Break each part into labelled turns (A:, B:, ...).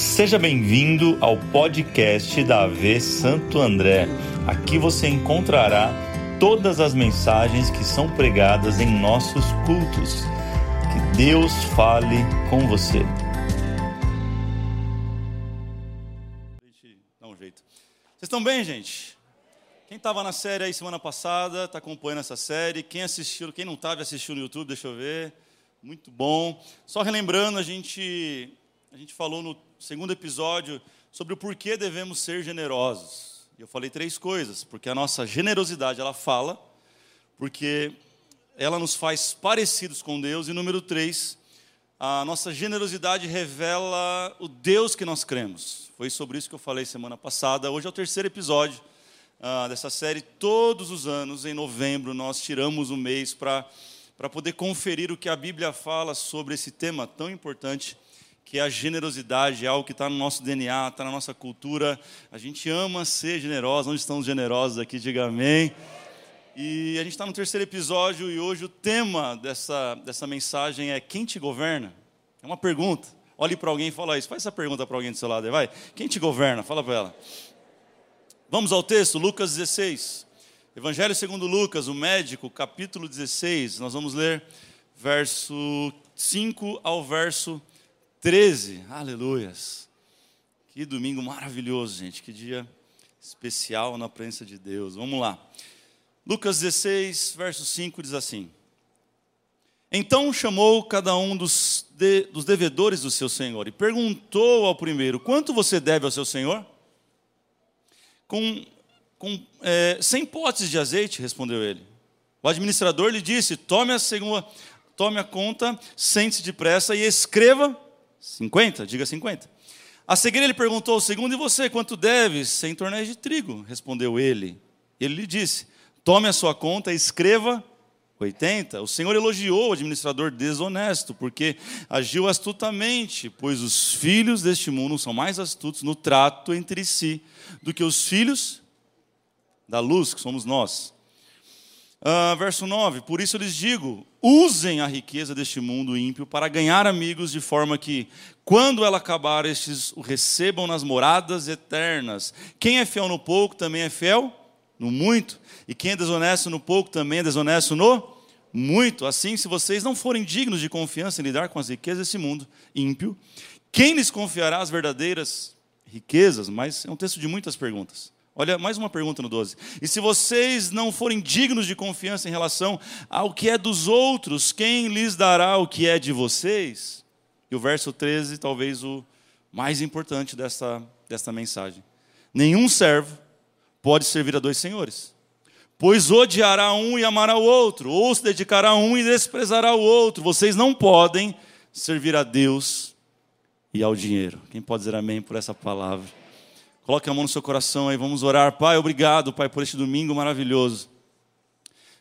A: Seja bem-vindo ao podcast da AV Santo André. Aqui você encontrará todas as mensagens que são pregadas em nossos cultos. Que Deus fale com você.
B: Dá um jeito. Vocês estão bem, gente? Quem estava na série aí semana passada, está acompanhando essa série. Quem assistiu, quem não estava assistiu no YouTube, deixa eu ver. Muito bom. Só relembrando, a gente, a gente falou no segundo episódio sobre o porquê devemos ser generosos. E eu falei três coisas, porque a nossa generosidade ela fala, porque ela nos faz parecidos com Deus, e número três, a nossa generosidade revela o Deus que nós cremos. Foi sobre isso que eu falei semana passada. Hoje é o terceiro episódio uh, dessa série. Todos os anos, em novembro, nós tiramos um mês para para poder conferir o que a Bíblia fala sobre esse tema tão importante, que a generosidade, é algo que está no nosso DNA, está na nossa cultura. A gente ama ser generoso. Onde estão os generosos aqui? Diga amém. E a gente está no terceiro episódio e hoje o tema dessa, dessa mensagem é quem te governa? É uma pergunta. Olhe para alguém e fala isso. Faz essa pergunta para alguém do seu lado aí, vai. Quem te governa? Fala para ela. Vamos ao texto, Lucas 16. Evangelho segundo Lucas, o médico, capítulo 16, nós vamos ler verso 5 ao verso 13. Aleluias. Que domingo maravilhoso, gente. Que dia especial na presença de Deus. Vamos lá. Lucas 16, verso 5 diz assim: Então chamou cada um dos, de, dos devedores do seu senhor e perguntou ao primeiro: Quanto você deve ao seu senhor? Com com é, 100 potes de azeite, respondeu ele. O administrador lhe disse: tome a, segunda, tome a conta, sente-se depressa e escreva 50, diga 50. A seguir ele perguntou ao segundo: E você, quanto deves? Cem tornéis de trigo, respondeu ele. Ele lhe disse: Tome a sua conta e escreva 80. O Senhor elogiou o administrador desonesto, porque agiu astutamente, pois os filhos deste mundo são mais astutos no trato entre si do que os filhos da luz, que somos nós. Uh, verso 9: Por isso lhes digo: usem a riqueza deste mundo ímpio para ganhar amigos, de forma que, quando ela acabar, estes o recebam nas moradas eternas. Quem é fiel no pouco também é fiel no muito, e quem é desonesto no pouco também é desonesto no muito. Assim, se vocês não forem dignos de confiança em lidar com as riquezas desse mundo ímpio, quem lhes confiará as verdadeiras riquezas? Mas é um texto de muitas perguntas. Olha, mais uma pergunta no 12. E se vocês não forem dignos de confiança em relação ao que é dos outros, quem lhes dará o que é de vocês? E o verso 13, talvez o mais importante dessa, dessa mensagem. Nenhum servo pode servir a dois senhores, pois odiará um e amará o outro, ou se dedicará a um e desprezará o outro. Vocês não podem servir a Deus e ao dinheiro. Quem pode dizer amém por essa palavra? Coloque a mão no seu coração aí, vamos orar. Pai, obrigado, Pai, por este domingo maravilhoso.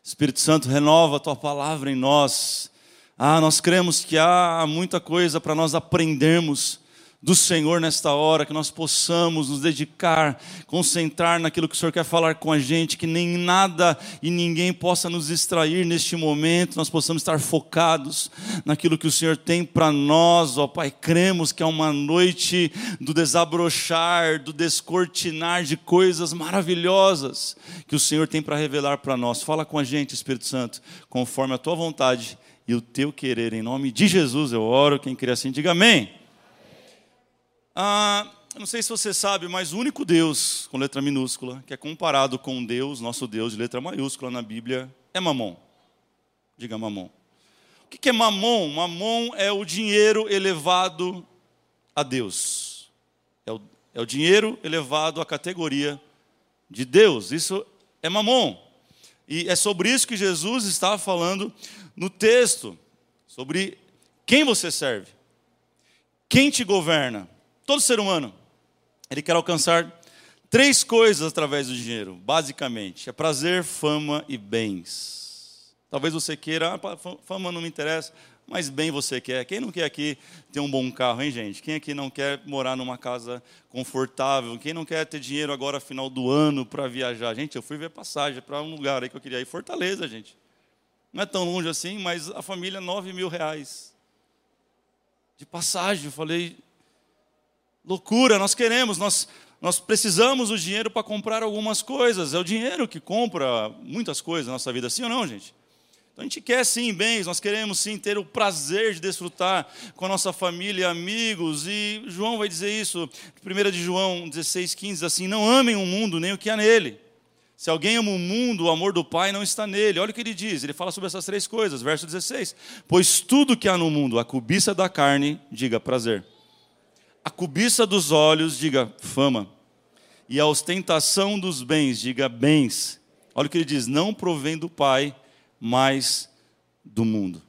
B: Espírito Santo, renova a tua palavra em nós. Ah, nós cremos que há muita coisa para nós aprendermos do Senhor nesta hora, que nós possamos nos dedicar, concentrar naquilo que o Senhor quer falar com a gente, que nem nada e ninguém possa nos distrair neste momento, nós possamos estar focados naquilo que o Senhor tem para nós, ó Pai. Cremos que é uma noite do desabrochar, do descortinar de coisas maravilhosas que o Senhor tem para revelar para nós. Fala com a gente, Espírito Santo, conforme a tua vontade e o teu querer. Em nome de Jesus eu oro. Quem queria assim, diga amém. Ah, não sei se você sabe, mas o único Deus com letra minúscula, que é comparado com Deus, nosso Deus de letra maiúscula na Bíblia, é Mamon. Diga Mamon. O que é Mamon? Mamon é o dinheiro elevado a Deus. É o, é o dinheiro elevado à categoria de Deus. Isso é Mamon. E é sobre isso que Jesus estava falando no texto, sobre quem você serve, quem te governa. Todo ser humano, ele quer alcançar três coisas através do dinheiro, basicamente: é prazer, fama e bens. Talvez você queira, ah, fama não me interessa, mas bem você quer. Quem não quer aqui ter um bom carro, hein, gente? Quem aqui não quer morar numa casa confortável? Quem não quer ter dinheiro agora, final do ano, para viajar? Gente, eu fui ver passagem para um lugar aí que eu queria ir, Fortaleza, gente. Não é tão longe assim, mas a família, nove mil reais. De passagem, eu falei, loucura, nós queremos, nós, nós precisamos do dinheiro para comprar algumas coisas. É o dinheiro que compra muitas coisas na nossa vida, sim ou não, gente? Então a gente quer sim bens, nós queremos sim ter o prazer de desfrutar com a nossa família amigos. E João vai dizer isso, 1 de João 16, 15, assim: Não amem o mundo nem o que há nele. Se alguém ama o mundo, o amor do Pai não está nele. Olha o que ele diz, ele fala sobre essas três coisas, verso 16: Pois tudo que há no mundo, a cobiça da carne, diga prazer, a cobiça dos olhos, diga fama, e a ostentação dos bens, diga bens. Olha o que ele diz: não provém do Pai, mas do mundo.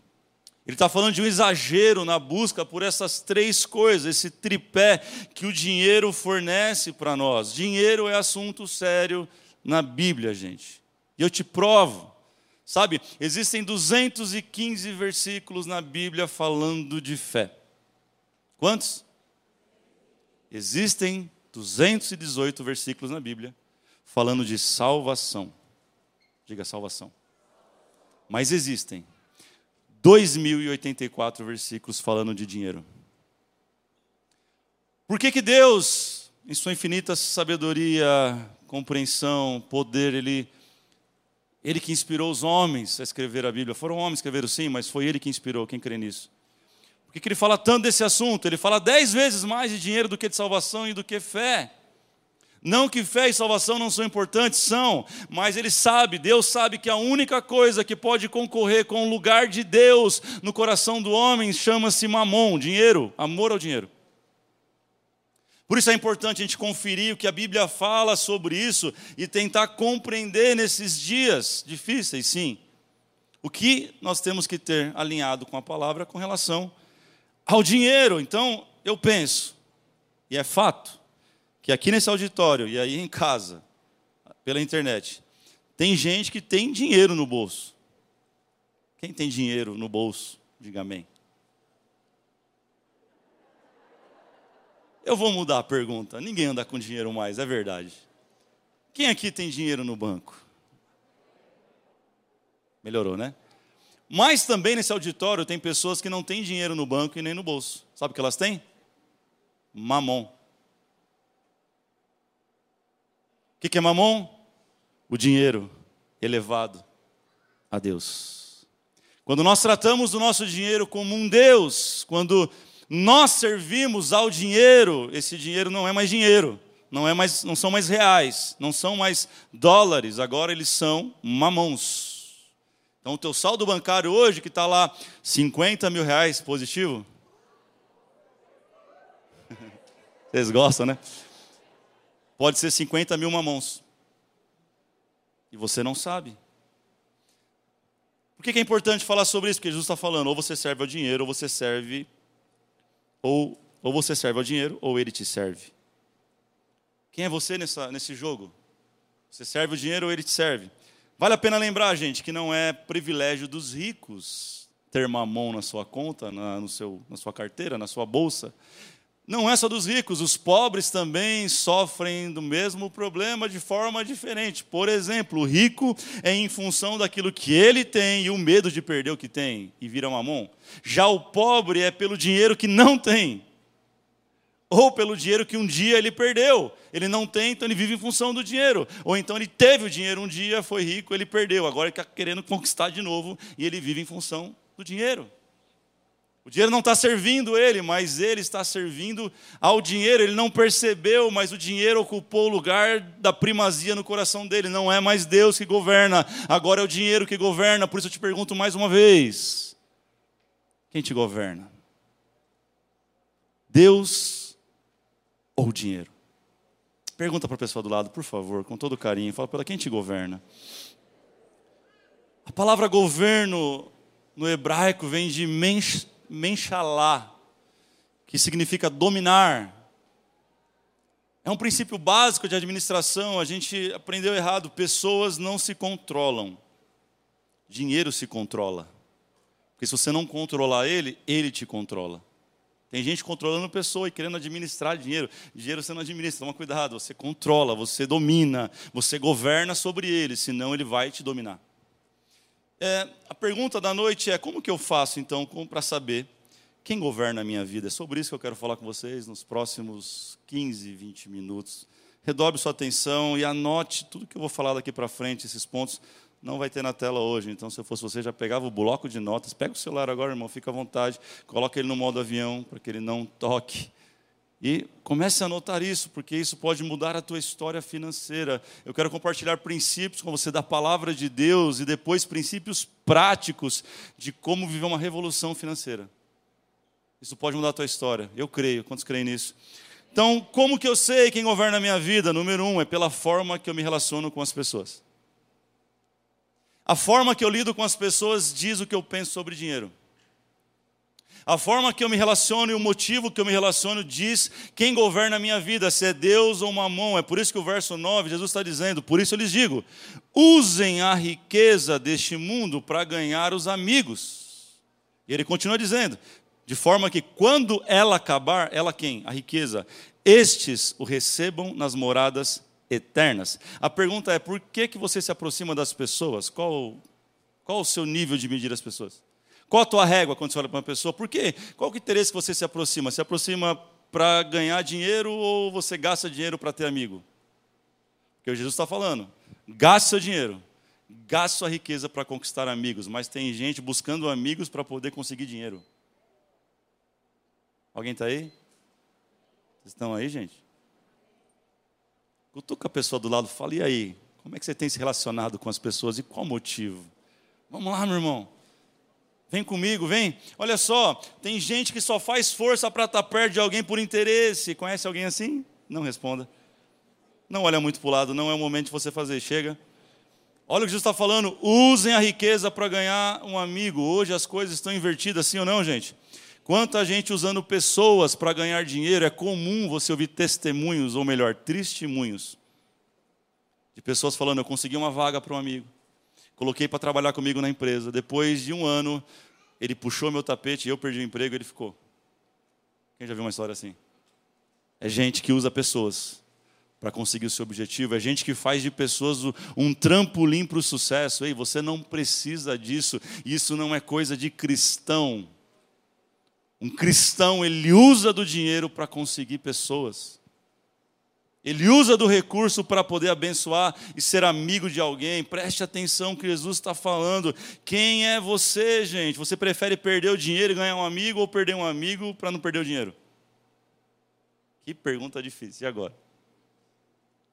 B: Ele está falando de um exagero na busca por essas três coisas, esse tripé que o dinheiro fornece para nós. Dinheiro é assunto sério na Bíblia, gente. E eu te provo. Sabe, existem 215 versículos na Bíblia falando de fé. Quantos? Existem 218 versículos na Bíblia falando de salvação. Diga salvação. Mas existem 2084 versículos falando de dinheiro. Por que que Deus, em sua infinita sabedoria, compreensão, poder, ele, ele que inspirou os homens a escrever a Bíblia. Foram homens que escreveram sim, mas foi ele que inspirou, quem crê nisso? Por que, que ele fala tanto desse assunto? Ele fala dez vezes mais de dinheiro do que de salvação e do que fé. Não que fé e salvação não são importantes, são, mas ele sabe, Deus sabe que a única coisa que pode concorrer com o lugar de Deus no coração do homem chama-se mamon, dinheiro, amor ao dinheiro. Por isso é importante a gente conferir o que a Bíblia fala sobre isso e tentar compreender nesses dias difíceis, sim, o que nós temos que ter alinhado com a palavra com relação ao dinheiro. Então, eu penso, e é fato, que aqui nesse auditório e aí em casa, pela internet, tem gente que tem dinheiro no bolso. Quem tem dinheiro no bolso? Diga amém. Eu vou mudar a pergunta. Ninguém anda com dinheiro mais, é verdade. Quem aqui tem dinheiro no banco? Melhorou, né? Mas também nesse auditório tem pessoas que não têm dinheiro no banco e nem no bolso. Sabe o que elas têm? Mamon. O que é mamon? O dinheiro elevado a Deus. Quando nós tratamos o nosso dinheiro como um Deus, quando nós servimos ao dinheiro, esse dinheiro não é mais dinheiro, não, é mais, não são mais reais, não são mais dólares, agora eles são mamons. Então, o teu saldo bancário hoje, que está lá 50 mil reais positivo, vocês gostam, né? Pode ser 50 mil mamons. E você não sabe. Por que é importante falar sobre isso? Porque Jesus está falando, ou você serve ao dinheiro, ou você serve ou, ou você serve ao dinheiro, ou ele te serve. Quem é você nessa, nesse jogo? Você serve o dinheiro ou ele te serve? Vale a pena lembrar, gente, que não é privilégio dos ricos ter mamão na sua conta, na, no seu, na sua carteira, na sua bolsa. Não é só dos ricos, os pobres também sofrem do mesmo problema de forma diferente. Por exemplo, o rico é em função daquilo que ele tem e o medo de perder o que tem e vira mamão. Já o pobre é pelo dinheiro que não tem. Ou pelo dinheiro que um dia ele perdeu. Ele não tem, então ele vive em função do dinheiro. Ou então ele teve o dinheiro um dia, foi rico, ele perdeu. Agora ele está querendo conquistar de novo e ele vive em função do dinheiro. O dinheiro não está servindo ele, mas ele está servindo ao dinheiro. Ele não percebeu, mas o dinheiro ocupou o lugar da primazia no coração dele. Não é mais Deus que governa, agora é o dinheiro que governa. Por isso eu te pergunto mais uma vez: quem te governa? Deus ou o dinheiro? Pergunta para a pessoa do lado, por favor, com todo carinho. Fala para quem te governa? A palavra governo no hebraico vem de mensh menchalá, que significa dominar. É um princípio básico de administração, a gente aprendeu errado. Pessoas não se controlam, dinheiro se controla. Porque se você não controlar ele, ele te controla. Tem gente controlando pessoa e querendo administrar dinheiro. Dinheiro você não administra, toma cuidado. Você controla, você domina, você governa sobre ele, senão ele vai te dominar. É, a pergunta da noite é: como que eu faço então para saber quem governa a minha vida? É sobre isso que eu quero falar com vocês nos próximos 15, 20 minutos. Redobre sua atenção e anote tudo que eu vou falar daqui para frente, esses pontos. Não vai ter na tela hoje, então se eu fosse você, já pegava o bloco de notas. Pega o celular agora, irmão, fica à vontade. Coloca ele no modo avião, para que ele não toque. E comece a anotar isso, porque isso pode mudar a tua história financeira. Eu quero compartilhar princípios com você da palavra de Deus e depois princípios práticos de como viver uma revolução financeira. Isso pode mudar a tua história. Eu creio. Quantos creem nisso? Então, como que eu sei quem governa a minha vida? Número um, é pela forma que eu me relaciono com as pessoas. A forma que eu lido com as pessoas diz o que eu penso sobre dinheiro. A forma que eu me relaciono e o motivo que eu me relaciono diz quem governa a minha vida, se é Deus ou Mamon. É por isso que o verso 9, Jesus está dizendo: Por isso eu lhes digo, usem a riqueza deste mundo para ganhar os amigos. E ele continua dizendo: de forma que quando ela acabar, ela quem? A riqueza. Estes o recebam nas moradas eternas. A pergunta é: por que, que você se aproxima das pessoas? Qual, qual o seu nível de medir as pessoas? Qual a tua régua quando você olha para uma pessoa? Por quê? Qual o interesse que você se aproxima? Se aproxima para ganhar dinheiro ou você gasta dinheiro para ter amigo? Porque o Jesus está falando: gaste seu dinheiro, gaste sua riqueza para conquistar amigos, mas tem gente buscando amigos para poder conseguir dinheiro. Alguém está aí? Vocês estão aí, gente? Cutuca a pessoa do lado fala, e aí? Como é que você tem se relacionado com as pessoas e qual motivo? Vamos lá, meu irmão. Vem comigo, vem. Olha só, tem gente que só faz força para estar tá perto de alguém por interesse. Conhece alguém assim? Não responda. Não olha muito para o lado, não é o momento de você fazer. Chega. Olha o que Jesus está falando. Usem a riqueza para ganhar um amigo. Hoje as coisas estão invertidas, sim ou não, gente? Quanta gente usando pessoas para ganhar dinheiro, é comum você ouvir testemunhos, ou melhor, testemunhos, de pessoas falando: Eu consegui uma vaga para um amigo, coloquei para trabalhar comigo na empresa. Depois de um ano, ele puxou meu tapete eu perdi o emprego e ele ficou. Quem já viu uma história assim? É gente que usa pessoas para conseguir o seu objetivo, é gente que faz de pessoas um trampolim para o sucesso. Ei, você não precisa disso, isso não é coisa de cristão. Um cristão, ele usa do dinheiro para conseguir pessoas. Ele usa do recurso para poder abençoar e ser amigo de alguém. Preste atenção que Jesus está falando. Quem é você, gente? Você prefere perder o dinheiro e ganhar um amigo ou perder um amigo para não perder o dinheiro? Que pergunta difícil. E agora?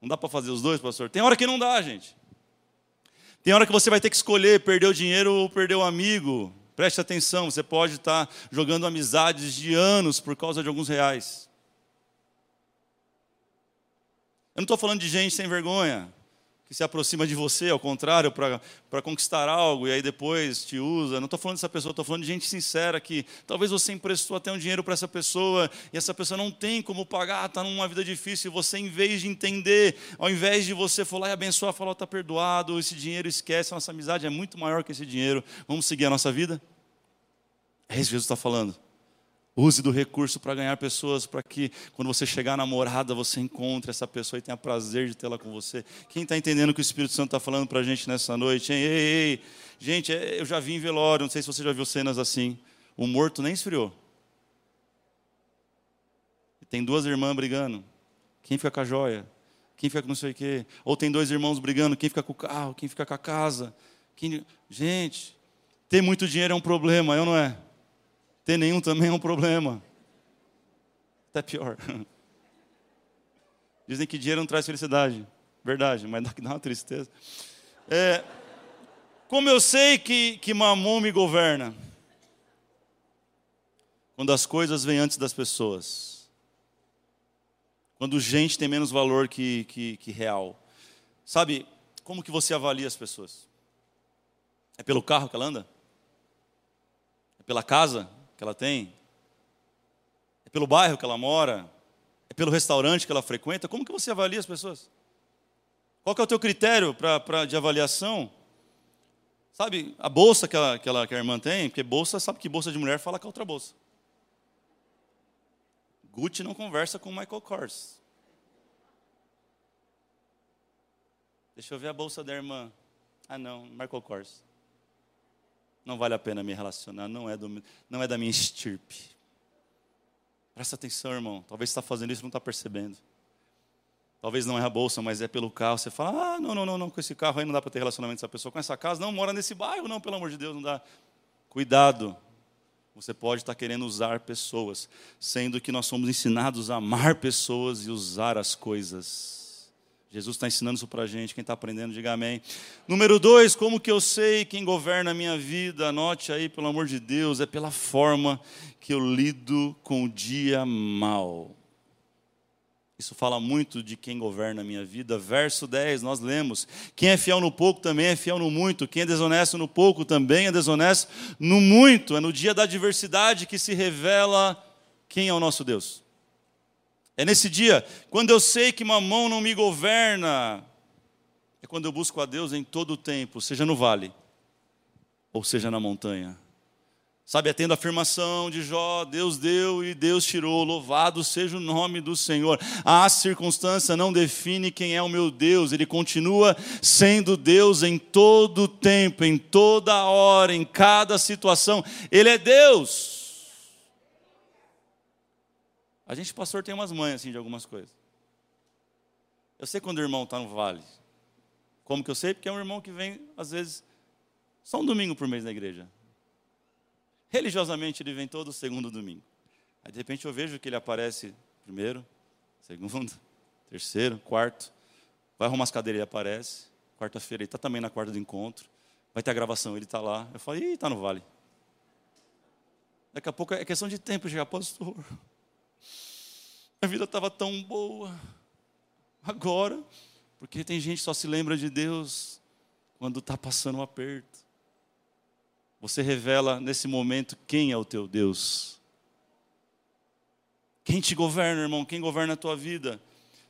B: Não dá para fazer os dois, pastor? Tem hora que não dá, gente. Tem hora que você vai ter que escolher perder o dinheiro ou perder o amigo. Preste atenção, você pode estar jogando amizades de anos por causa de alguns reais. Eu não estou falando de gente sem vergonha, que se aproxima de você, ao contrário, para conquistar algo e aí depois te usa. Não estou falando dessa pessoa, estou falando de gente sincera que talvez você emprestou até um dinheiro para essa pessoa e essa pessoa não tem como pagar, está numa vida difícil e você, em vez de entender, ao invés de você falar e abençoar, falar, está perdoado, esse dinheiro esquece, a nossa amizade é muito maior que esse dinheiro, vamos seguir a nossa vida? É isso que Jesus está falando. Use do recurso para ganhar pessoas, para que quando você chegar na morada, você encontre essa pessoa e tenha prazer de tê-la com você. Quem está entendendo o que o Espírito Santo está falando para a gente nessa noite? Ei, ei, ei. Gente, é, eu já vi em velório, não sei se você já viu cenas assim. O morto nem esfriou. Tem duas irmãs brigando. Quem fica com a joia? Quem fica com não sei o quê? Ou tem dois irmãos brigando, quem fica com o carro? Quem fica com a casa? Quem... Gente, ter muito dinheiro é um problema, eu não é? Ter nenhum também é um problema. Até pior. Dizem que dinheiro não traz felicidade. Verdade, mas dá uma tristeza. É, como eu sei que, que mamon me governa? Quando as coisas vêm antes das pessoas. Quando gente tem menos valor que, que, que real. Sabe, como que você avalia as pessoas? É pelo carro que ela anda? É pela casa? Que ela tem? É pelo bairro que ela mora? É pelo restaurante que ela frequenta? Como que você avalia as pessoas? Qual que é o teu critério pra, pra, de avaliação? Sabe, a bolsa que, ela, que, ela, que a irmã tem, porque bolsa, sabe que bolsa de mulher fala com a outra bolsa. Gucci não conversa com Michael Kors. Deixa eu ver a bolsa da irmã. Ah, não, Michael Kors. Não vale a pena me relacionar, não é, do, não é da minha estirpe. Presta atenção, irmão. Talvez você está fazendo isso e não está percebendo. Talvez não é a bolsa, mas é pelo carro. Você fala, ah, não, não, não, não, com esse carro aí não dá para ter relacionamento com essa pessoa. Com essa casa, não, mora nesse bairro, não, pelo amor de Deus, não dá. Cuidado. Você pode estar tá querendo usar pessoas, sendo que nós somos ensinados a amar pessoas e usar as coisas. Jesus está ensinando isso para a gente. Quem está aprendendo, diga amém. Número dois, como que eu sei quem governa a minha vida? Anote aí, pelo amor de Deus, é pela forma que eu lido com o dia mal. Isso fala muito de quem governa a minha vida. Verso 10, nós lemos: Quem é fiel no pouco também é fiel no muito. Quem é desonesto no pouco também é desonesto no muito. É no dia da adversidade que se revela quem é o nosso Deus. É nesse dia, quando eu sei que mamão não me governa, é quando eu busco a Deus em todo o tempo, seja no vale ou seja na montanha. Sabe, atendo a afirmação de Jó, Deus deu e Deus tirou, louvado seja o nome do Senhor. A circunstância não define quem é o meu Deus, Ele continua sendo Deus em todo o tempo, em toda hora, em cada situação. Ele é Deus. A gente, pastor, tem umas manhas assim de algumas coisas. Eu sei quando o irmão está no vale. Como que eu sei? Porque é um irmão que vem, às vezes, só um domingo por mês na igreja. Religiosamente ele vem todo segundo domingo. Aí de repente eu vejo que ele aparece primeiro, segundo, terceiro, quarto. Vai arrumar as cadeiras, ele aparece. Quarta-feira ele está também na quarta do encontro. Vai ter a gravação, ele está lá. Eu falo, ih, está no vale. Daqui a pouco é questão de tempo chegar, pastor. A vida estava tão boa. Agora, porque tem gente que só se lembra de Deus quando está passando um aperto. Você revela nesse momento quem é o teu Deus. Quem te governa, irmão? Quem governa a tua vida?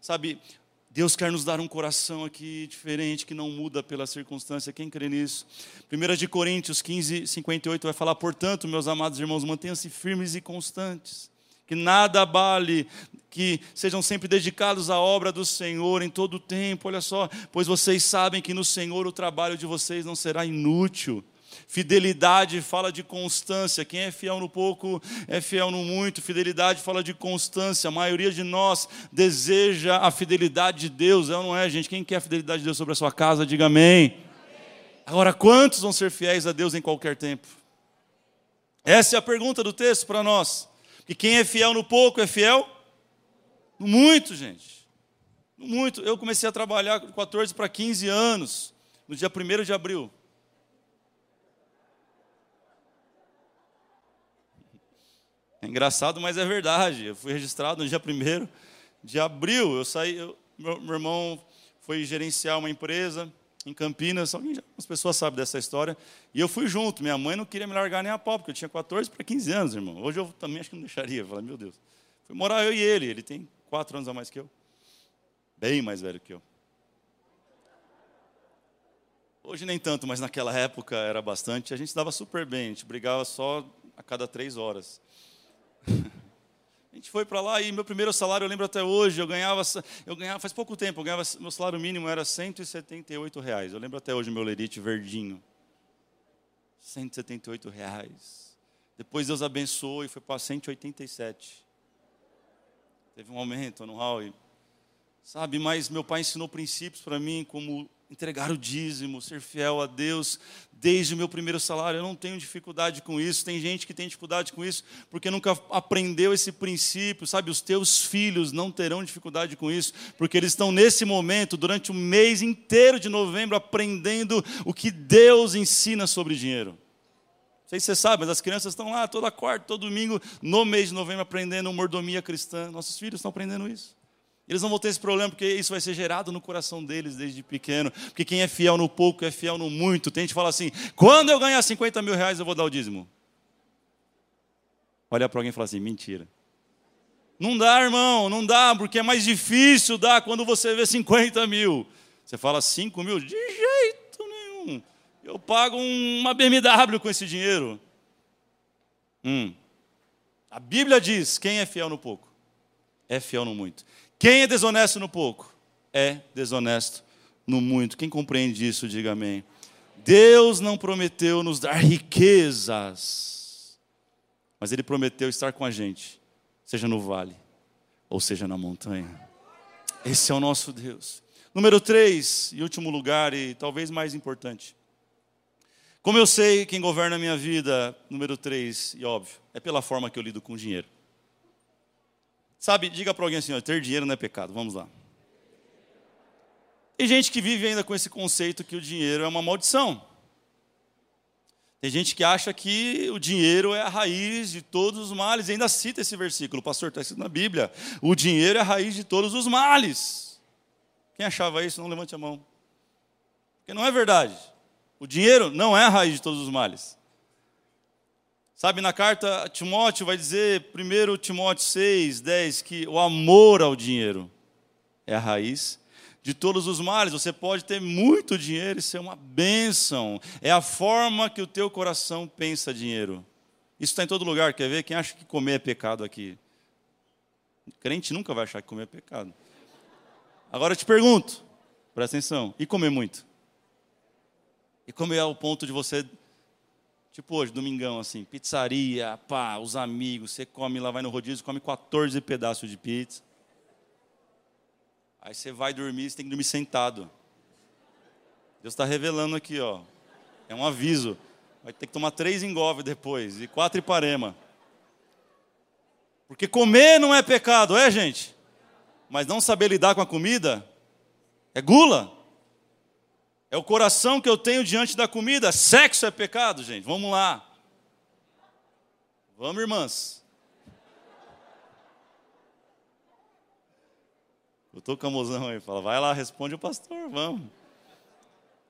B: Sabe, Deus quer nos dar um coração aqui diferente, que não muda pela circunstância. Quem crê nisso? 1 de Coríntios 15, 58 vai falar: Portanto, meus amados irmãos, mantenham-se firmes e constantes, que nada abale, que sejam sempre dedicados à obra do Senhor em todo o tempo. Olha só, pois vocês sabem que no Senhor o trabalho de vocês não será inútil. Fidelidade fala de constância. Quem é fiel no pouco é fiel no muito. Fidelidade fala de constância. A maioria de nós deseja a fidelidade de Deus. É ou não é, gente? Quem quer a fidelidade de Deus sobre a sua casa, diga amém. Agora, quantos vão ser fiéis a Deus em qualquer tempo? Essa é a pergunta do texto para nós. Que quem é fiel no pouco é fiel no muito, gente. No muito. Eu comecei a trabalhar com 14 para 15 anos, no dia 1 de abril. É engraçado, mas é verdade. Eu fui registrado no dia 1 de abril. Eu saí, eu, meu, meu, irmão foi gerenciar uma empresa em Campinas. Alguém, as pessoas sabem dessa história. E eu fui junto. Minha mãe não queria me largar nem a pau, porque eu tinha 14 para 15 anos, irmão. Hoje eu também acho que não deixaria. Eu falei, meu Deus. Fui morar eu e ele. Ele tem quatro anos a mais que eu. Bem mais velho que eu. Hoje nem tanto, mas naquela época era bastante. A gente dava super bem, a gente brigava só a cada três horas. A gente foi para lá e meu primeiro salário, eu lembro até hoje, eu ganhava, eu ganhava faz pouco tempo, eu ganhava, meu salário mínimo era 178 reais. Eu lembro até hoje meu lerite verdinho. 178 reais. Depois Deus abençoou e foi para 187. Teve um aumento anual e sabe, mas meu pai ensinou princípios para mim como entregar o dízimo, ser fiel a Deus desde o meu primeiro salário. Eu não tenho dificuldade com isso. Tem gente que tem dificuldade com isso porque nunca aprendeu esse princípio. Sabe, os teus filhos não terão dificuldade com isso porque eles estão nesse momento, durante o mês inteiro de novembro, aprendendo o que Deus ensina sobre dinheiro. Não sei se você sabe, mas as crianças estão lá toda quarta, todo domingo, no mês de novembro, aprendendo mordomia cristã. Nossos filhos estão aprendendo isso. Eles não vão ter esse problema porque isso vai ser gerado no coração deles desde pequeno. Porque quem é fiel no pouco é fiel no muito. Tem gente que fala assim: quando eu ganhar 50 mil reais eu vou dar o dízimo. Olha para alguém e fala assim: mentira. Não dá, irmão, não dá, porque é mais difícil dar quando você vê 50 mil. Você fala 5 mil? De jeito nenhum. Eu pago uma BMW com esse dinheiro. Hum. A Bíblia diz: quem é fiel no pouco é fiel no muito. Quem é desonesto no pouco é desonesto no muito. Quem compreende isso, diga amém. Deus não prometeu nos dar riquezas, mas Ele prometeu estar com a gente seja no vale, ou seja na montanha. Esse é o nosso Deus. Número três, e último lugar, e talvez mais importante. Como eu sei quem governa a minha vida, número três, e óbvio, é pela forma que eu lido com o dinheiro. Sabe, diga para alguém assim: ó, ter dinheiro não é pecado. Vamos lá. Tem gente que vive ainda com esse conceito que o dinheiro é uma maldição. Tem gente que acha que o dinheiro é a raiz de todos os males, e ainda cita esse versículo, pastor, está escrito na Bíblia: o dinheiro é a raiz de todos os males. Quem achava isso, não levante a mão. Porque não é verdade. O dinheiro não é a raiz de todos os males. Sabe, na carta a Timóteo vai dizer, 1 Timóteo 6, 10, que o amor ao dinheiro é a raiz de todos os males. Você pode ter muito dinheiro e ser uma bênção. É a forma que o teu coração pensa dinheiro. Isso está em todo lugar. Quer ver? Quem acha que comer é pecado aqui? Crente nunca vai achar que comer é pecado. Agora eu te pergunto, presta atenção, e comer muito? E comer ao ponto de você Tipo hoje, domingão, assim, pizzaria, pá, os amigos, você come lá, vai no rodízio, come 14 pedaços de pizza. Aí você vai dormir, você tem que dormir sentado. Deus está revelando aqui, ó. É um aviso. Vai ter que tomar três engove depois e quatro iparema. Porque comer não é pecado, é, gente? Mas não saber lidar com a comida é gula. É o coração que eu tenho diante da comida. Sexo é pecado, gente. Vamos lá. Vamos, irmãs. Eu estou camosão aí. Fala, vai lá, responde o pastor, vamos.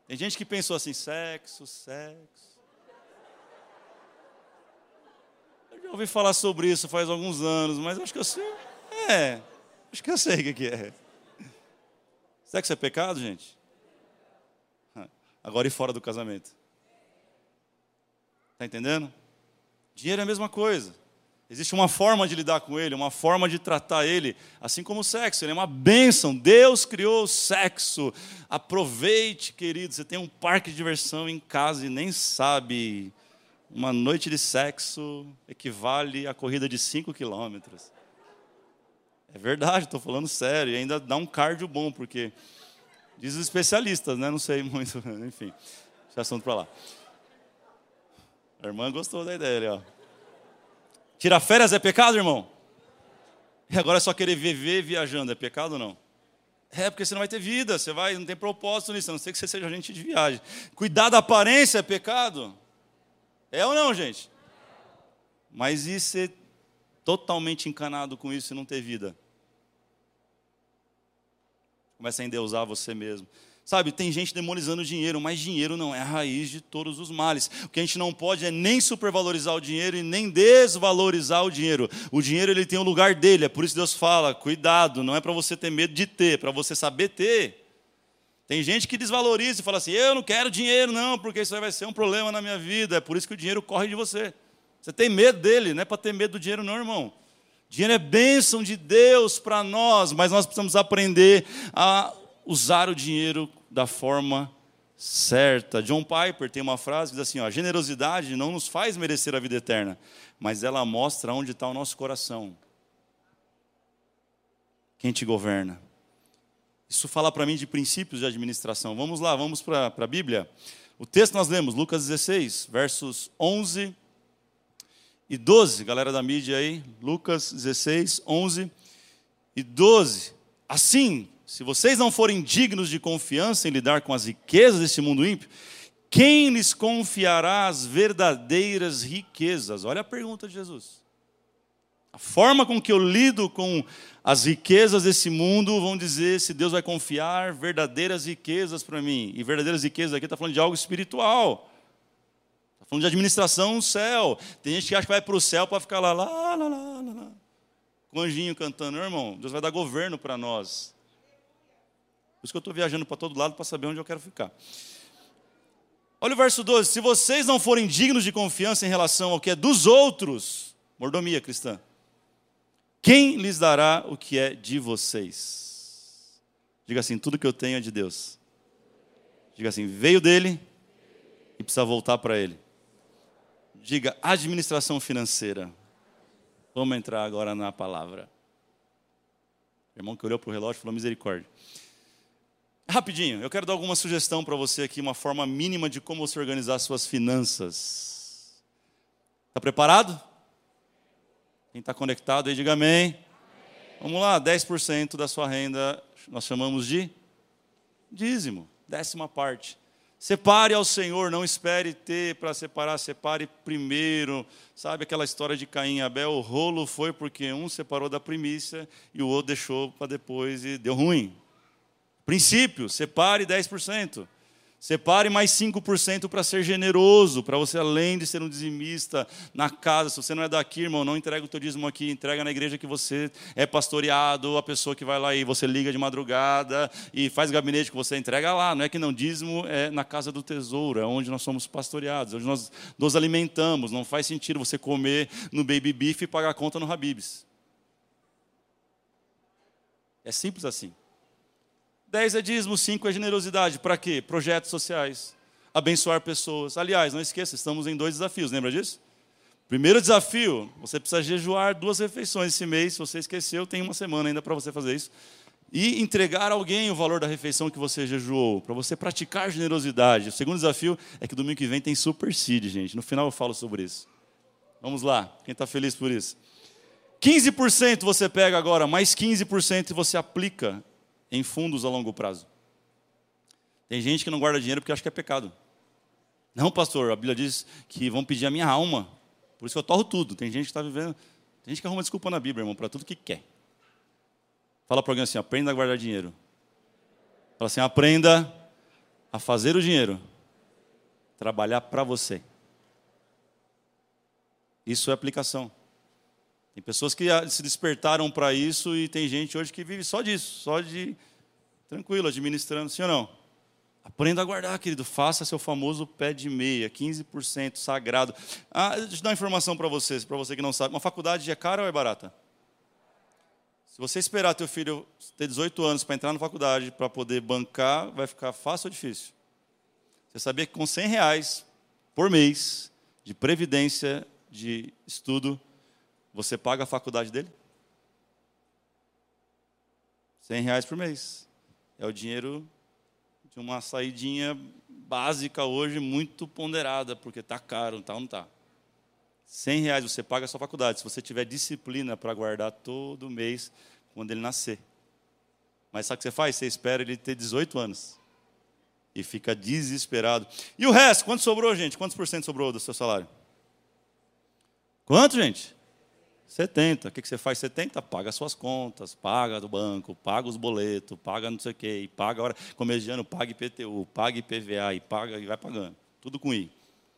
B: Tem gente que pensou assim: sexo, sexo. Eu já ouvi falar sobre isso faz alguns anos, mas acho que eu sei. É, acho que eu sei o que é. Sexo é pecado, gente? Agora e fora do casamento. Está entendendo? Dinheiro é a mesma coisa. Existe uma forma de lidar com ele, uma forma de tratar ele, assim como o sexo, ele é uma bênção. Deus criou o sexo. Aproveite, querido. Você tem um parque de diversão em casa e nem sabe. Uma noite de sexo equivale a corrida de 5 quilômetros. É verdade, estou falando sério. E ainda dá um cardio bom, porque Diz os especialistas, né? Não sei muito, enfim. Deixa assunto para lá. A irmã gostou da ideia ali, ó. Tirar férias é pecado, irmão? E agora é só querer viver viajando, é pecado ou não? É, porque você não vai ter vida, você vai, não tem propósito nisso, a não ser que você seja agente de viagem. Cuidar da aparência é pecado? É ou não, gente? Mas e ser totalmente encanado com isso e não ter vida? Começa a endeusar você mesmo. Sabe, tem gente demonizando o dinheiro, mas dinheiro não é a raiz de todos os males. O que a gente não pode é nem supervalorizar o dinheiro e nem desvalorizar o dinheiro. O dinheiro ele tem o lugar dele, é por isso que Deus fala: cuidado, não é para você ter medo de ter, é para você saber ter. Tem gente que desvaloriza e fala assim: eu não quero dinheiro, não, porque isso vai ser um problema na minha vida. É por isso que o dinheiro corre de você. Você tem medo dele, não é para ter medo do dinheiro, não, irmão. Dinheiro é bênção de Deus para nós, mas nós precisamos aprender a usar o dinheiro da forma certa. John Piper tem uma frase que diz assim: ó, generosidade não nos faz merecer a vida eterna, mas ela mostra onde está o nosso coração. Quem te governa? Isso fala para mim de princípios de administração. Vamos lá, vamos para a Bíblia. O texto nós lemos, Lucas 16, versos 11 e 12, galera da mídia aí, Lucas 16, 11 e 12. Assim, se vocês não forem dignos de confiança em lidar com as riquezas desse mundo ímpio, quem lhes confiará as verdadeiras riquezas? Olha a pergunta de Jesus. A forma com que eu lido com as riquezas desse mundo vão dizer se Deus vai confiar verdadeiras riquezas para mim. E verdadeiras riquezas aqui está falando de algo espiritual falando de administração no céu. Tem gente que acha que vai para o céu para ficar lá, lá, lá, lá, lá. Com o anjinho cantando. irmão, Deus vai dar governo para nós. Por isso que eu estou viajando para todo lado para saber onde eu quero ficar. Olha o verso 12. Se vocês não forem dignos de confiança em relação ao que é dos outros, mordomia cristã, quem lhes dará o que é de vocês? Diga assim: tudo que eu tenho é de Deus. Diga assim: veio dele e precisa voltar para ele. Diga administração financeira. Vamos entrar agora na palavra. O irmão que olhou para o relógio falou misericórdia. Rapidinho, eu quero dar alguma sugestão para você aqui, uma forma mínima de como você organizar suas finanças. Está preparado? Quem está conectado aí, diga amém. amém. Vamos lá, 10% da sua renda nós chamamos de dízimo, décima parte. Separe ao Senhor, não espere ter para separar, separe primeiro. Sabe aquela história de Caim e Abel? O rolo foi porque um separou da primícia e o outro deixou para depois e deu ruim. Princípio, separe 10%. Separe mais 5% para ser generoso, para você, além de ser um dizimista na casa, se você não é daqui, irmão, não entrega o teu dízimo aqui, entrega na igreja que você é pastoreado, a pessoa que vai lá e você liga de madrugada e faz gabinete que você entrega lá. Não é que não, dízimo é na casa do tesouro, é onde nós somos pastoreados, onde nós nos alimentamos. Não faz sentido você comer no baby beef e pagar a conta no Habibs. É simples assim. 10 é dízimo, 5 é generosidade. Para quê? Projetos sociais. Abençoar pessoas. Aliás, não esqueça, estamos em dois desafios, lembra disso? Primeiro desafio, você precisa jejuar duas refeições esse mês. Se você esqueceu, tem uma semana ainda para você fazer isso. E entregar a alguém o valor da refeição que você jejuou, para você praticar generosidade. O segundo desafio é que domingo que vem tem Super Seed, gente. No final eu falo sobre isso. Vamos lá, quem está feliz por isso? 15% você pega agora, mais 15% você aplica em fundos a longo prazo. Tem gente que não guarda dinheiro porque acha que é pecado. Não, pastor, a Bíblia diz que vão pedir a minha alma. Por isso que eu torro tudo. Tem gente que está vivendo. Tem gente que arruma desculpa na Bíblia, irmão, para tudo que quer. Fala para alguém assim: aprenda a guardar dinheiro. Fala assim: aprenda a fazer o dinheiro trabalhar para você. Isso é aplicação. Tem pessoas que se despertaram para isso e tem gente hoje que vive só disso, só de tranquilo, administrando, sim ou não? Aprenda a guardar, querido. Faça seu famoso pé de meia, 15% sagrado. Ah, deixa eu dar uma informação para vocês, para você que não sabe. Uma faculdade é cara ou é barata? Se você esperar teu filho ter 18 anos para entrar na faculdade, para poder bancar, vai ficar fácil ou difícil? Você sabia que com 100 reais por mês de previdência de estudo, você paga a faculdade dele? 100 reais por mês. É o dinheiro de uma saidinha básica hoje, muito ponderada, porque está caro, tá, não está? 100 reais você paga a sua faculdade, se você tiver disciplina para guardar todo mês quando ele nascer. Mas sabe o que você faz? Você espera ele ter 18 anos. E fica desesperado. E o resto, quanto sobrou, gente? Quantos por cento sobrou do seu salário? Quanto, gente? 70. O que você faz? 70? Paga suas contas, paga do banco, paga os boletos, paga não sei o quê, e paga agora, começo de ano, paga IPTU, paga IPVA, e paga e vai pagando. Tudo com I.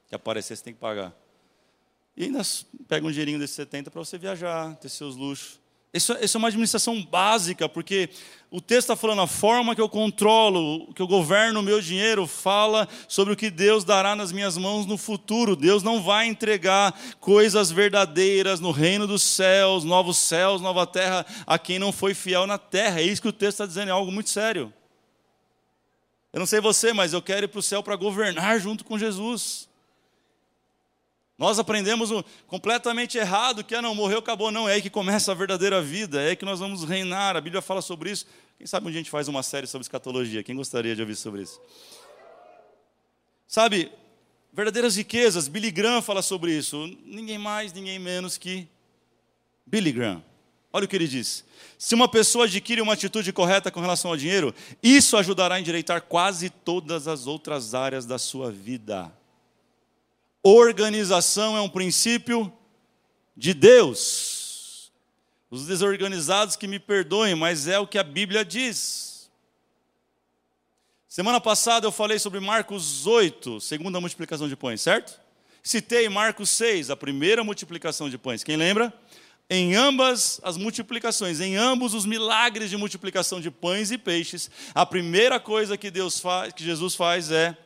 B: Que aparecer, você tem que pagar. E ainda pega um dinheirinho desses 70 para você viajar, ter seus luxos. Isso, isso, é uma administração básica, porque o texto está falando a forma que eu controlo, que eu governo o meu dinheiro, fala sobre o que Deus dará nas minhas mãos no futuro. Deus não vai entregar coisas verdadeiras no reino dos céus, novos céus, nova terra, a quem não foi fiel na terra. É isso que o texto está dizendo, é algo muito sério. Eu não sei você, mas eu quero ir para o céu para governar junto com Jesus. Nós aprendemos completamente errado, que é não, morreu, acabou, não, é aí que começa a verdadeira vida, é aí que nós vamos reinar. A Bíblia fala sobre isso. Quem sabe um dia a gente faz uma série sobre escatologia? Quem gostaria de ouvir sobre isso? Sabe, verdadeiras riquezas, Billy Graham fala sobre isso. Ninguém mais, ninguém menos que Billy Graham. Olha o que ele diz. Se uma pessoa adquire uma atitude correta com relação ao dinheiro, isso ajudará a endireitar quase todas as outras áreas da sua vida. Organização é um princípio de Deus. Os desorganizados que me perdoem, mas é o que a Bíblia diz. Semana passada eu falei sobre Marcos 8, segunda multiplicação de pães, certo? Citei Marcos 6, a primeira multiplicação de pães. Quem lembra? Em ambas as multiplicações, em ambos os milagres de multiplicação de pães e peixes, a primeira coisa que Deus faz, que Jesus faz é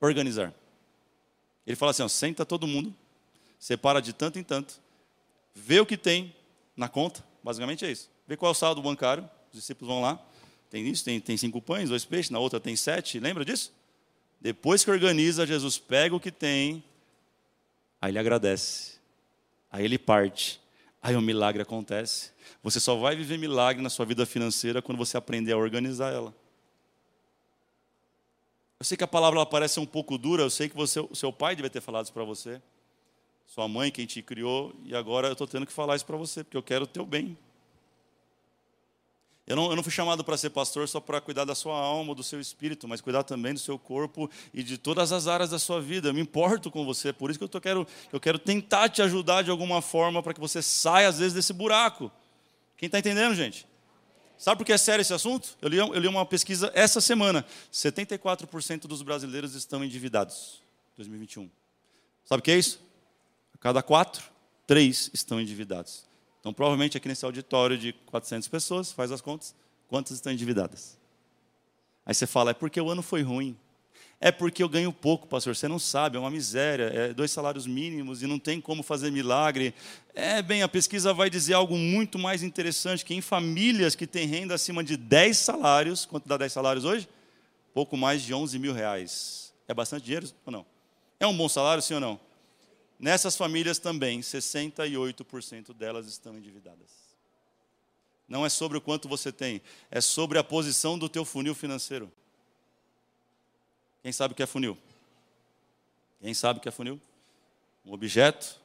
B: organizar. Ele fala assim: ó, senta todo mundo, separa de tanto em tanto, vê o que tem na conta, basicamente é isso. Vê qual é o saldo bancário, os discípulos vão lá, tem isso, tem, tem cinco pães, dois peixes, na outra tem sete, lembra disso? Depois que organiza, Jesus pega o que tem, aí ele agradece, aí ele parte, Aí o um milagre acontece. Você só vai viver milagre na sua vida financeira quando você aprender a organizar ela. Eu sei que a palavra parece um pouco dura, eu sei que você, o seu pai deve ter falado isso para você, sua mãe, quem te criou, e agora eu estou tendo que falar isso para você, porque eu quero o teu bem. Eu não, eu não fui chamado para ser pastor só para cuidar da sua alma, do seu espírito, mas cuidar também do seu corpo e de todas as áreas da sua vida. Eu me importo com você, por isso que eu, tô, quero, eu quero tentar te ajudar de alguma forma para que você saia, às vezes, desse buraco. Quem está entendendo, gente? Sabe por que é sério esse assunto? Eu li, eu li uma pesquisa essa semana. 74% dos brasileiros estão endividados. 2021. Sabe o que é isso? A cada quatro, três estão endividados. Então, provavelmente aqui nesse auditório de 400 pessoas, faz as contas, quantas estão endividadas? Aí você fala, é porque o ano foi ruim. É porque eu ganho pouco, pastor. Você não sabe, é uma miséria. É dois salários mínimos e não tem como fazer milagre. É, bem, a pesquisa vai dizer algo muito mais interessante: que em famílias que têm renda acima de 10 salários, quanto dá 10 salários hoje? Pouco mais de 11 mil reais. É bastante dinheiro ou não? É um bom salário, sim ou não? Nessas famílias também, 68% delas estão endividadas. Não é sobre o quanto você tem, é sobre a posição do teu funil financeiro. Quem sabe o que é funil? Quem sabe o que é funil? Um objeto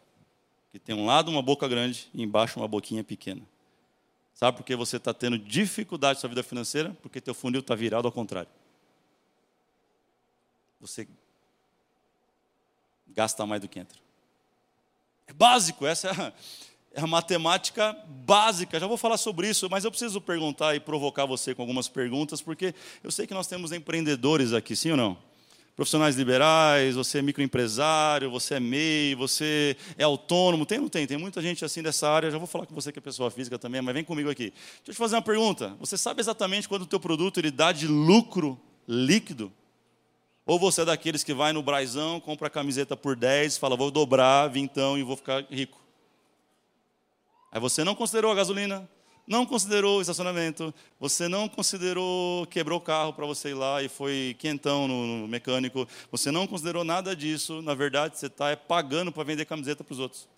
B: que tem um lado uma boca grande e embaixo uma boquinha pequena. Sabe por que você está tendo dificuldade na sua vida financeira? Porque teu funil está virado ao contrário. Você gasta mais do que entra. É básico, essa é a, é a matemática básica. Já vou falar sobre isso, mas eu preciso perguntar e provocar você com algumas perguntas, porque eu sei que nós temos empreendedores aqui, sim ou não? Profissionais liberais, você é microempresário, você é MEI, você é autônomo. Tem ou não tem? Tem muita gente assim dessa área. Já vou falar com você que é pessoa física também, mas vem comigo aqui. Deixa eu te fazer uma pergunta. Você sabe exatamente quando o teu produto ele dá de lucro líquido? Ou você é daqueles que vai no Braizão, compra a camiseta por 10, fala, vou dobrar, vintão e vou ficar rico. Aí você não considerou a gasolina, não considerou o estacionamento, você não considerou, quebrou o carro para você ir lá e foi quentão no, mecânico, você não considerou nada disso, na verdade você está é, pagando para vender camiseta para os outros.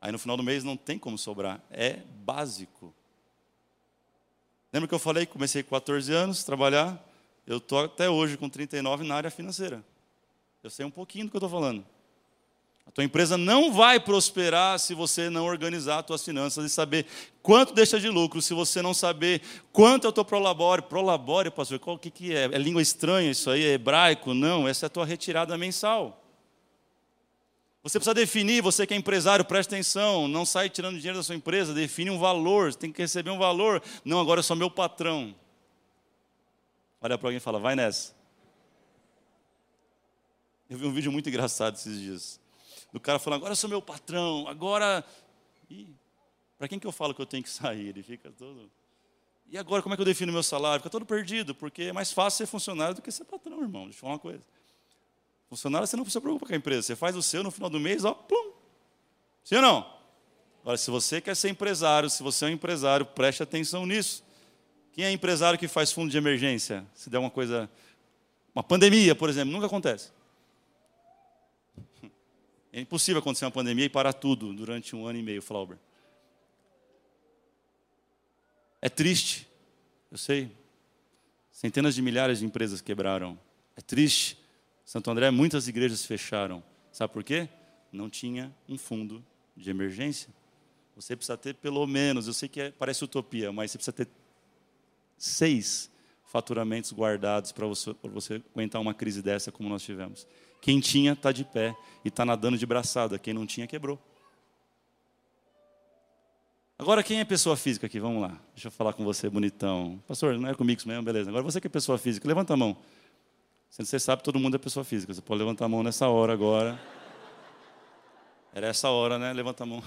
B: Aí no final do mês não tem como sobrar, é básico. Lembra que eu falei que comecei com 14 anos trabalhar? Eu estou até hoje com 39 na área financeira. Eu sei um pouquinho do que eu estou falando. A tua empresa não vai prosperar se você não organizar as tuas finanças e saber quanto deixa de lucro, se você não saber quanto é o teu prolabore. Prolabore, pastor, qual que, que é? É língua estranha isso aí? É hebraico? Não, essa é a tua retirada mensal. Você precisa definir, você que é empresário, preste atenção, não sai tirando dinheiro da sua empresa, define um valor, você tem que receber um valor. Não, agora eu sou meu patrão. Olha para alguém e fala, vai nessa. Eu vi um vídeo muito engraçado esses dias do cara falando, agora eu sou meu patrão, agora. Para quem que eu falo que eu tenho que sair? Ele fica todo. E agora, como é que eu defino meu salário? Fica todo perdido, porque é mais fácil ser funcionário do que ser patrão, irmão. Deixa eu falar uma coisa. Funcionário, você não se preocupa com a empresa. Você faz o seu no final do mês, ó, plum. Sim ou não? Agora, se você quer ser empresário, se você é um empresário, preste atenção nisso. Quem é empresário que faz fundo de emergência? Se der uma coisa. Uma pandemia, por exemplo, nunca acontece. É impossível acontecer uma pandemia e parar tudo durante um ano e meio, Flauber. É triste, eu sei. Centenas de milhares de empresas quebraram. É triste. Santo André, muitas igrejas fecharam. Sabe por quê? Não tinha um fundo de emergência. Você precisa ter pelo menos, eu sei que é, parece utopia, mas você precisa ter seis faturamentos guardados para você, você aguentar uma crise dessa como nós tivemos. Quem tinha está de pé e está nadando de braçada. Quem não tinha, quebrou. Agora, quem é pessoa física aqui? Vamos lá. Deixa eu falar com você, bonitão. Pastor, não é comigo mesmo? Beleza. Agora, você que é pessoa física, levanta a mão. Você sabe todo mundo é pessoa física. Você pode levantar a mão nessa hora agora. Era essa hora, né? Levanta a mão.